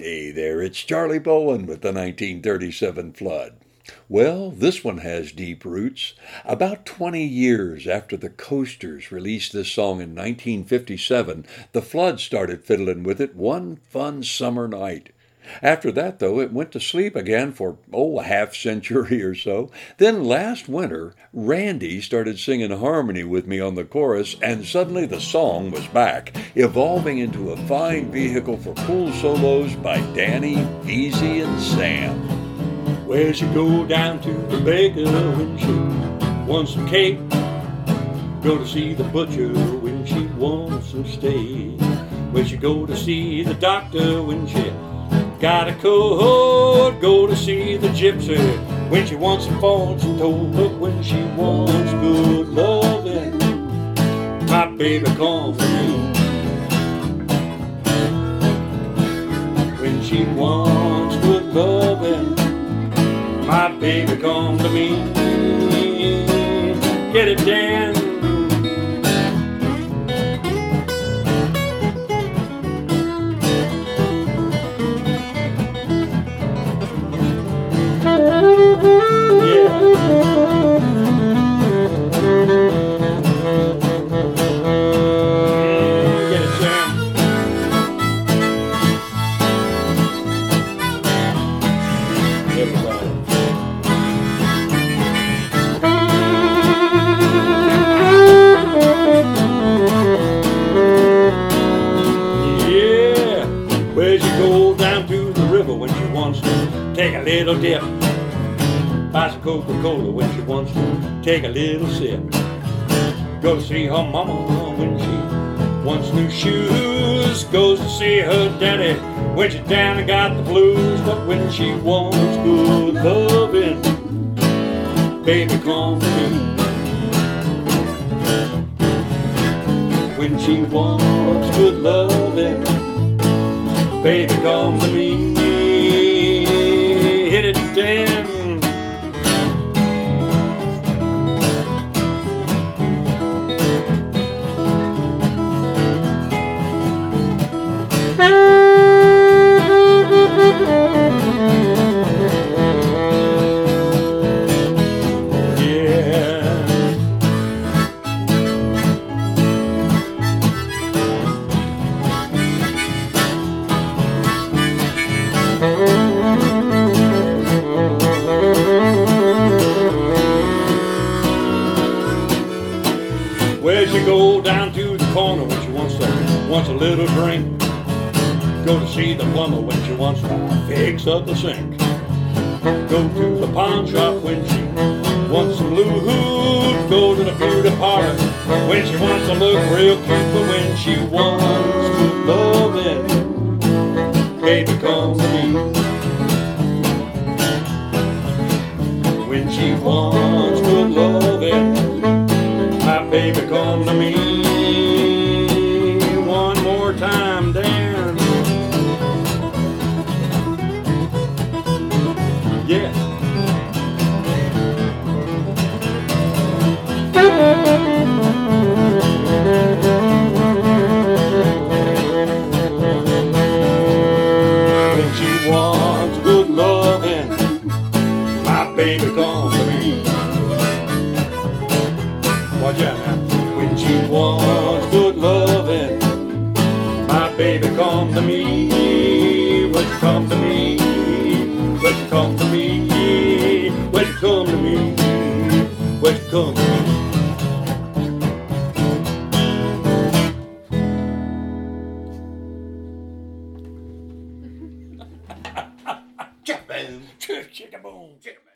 Hey there, it's Charlie Bowen with the 1937 flood. Well, this one has deep roots. About 20 years after the Coasters released this song in 1957, the Flood started fiddling with it one fun summer night. After that, though, it went to sleep again for, oh, a half century or so. Then last winter, Randy started singing harmony with me on the chorus, and suddenly the song was back, evolving into a fine vehicle for cool solos by Danny, Easy, and Sam. Where she go down to the baker when she wants some cake. Go to see the butcher when she wants some steak. Where she go to see the doctor when she got a cold. Go to see the gypsy when she wants some fortune told. But when she wants good loving, my baby comes me. When she wants good loving my baby come to me. Get it, Dan. Down to the river when she wants to take a little dip. Buy some Coca-Cola when she wants to take a little sip. Go see her mama when she wants new shoes. Goes to see her daddy when she's down and got the blues. But when she wants good loving, baby, come to me. When she wants good loving, baby, come to me. Hit it, Dan. Yeah. Corner when she wants a wants a little drink. Go to see the plumber when she wants to fix up the sink. Go to the pawn shop when she wants some lube. Go to the beauty parlor when she wants to look real cute. But when she wants good loving, baby, come to me. When she wants good loving, my Yeah. When she wants good loving, my baby to me. Watch out now. When she wants good loving, my baby come to me. Come to me? Boom. Chicka boom, chicka boom.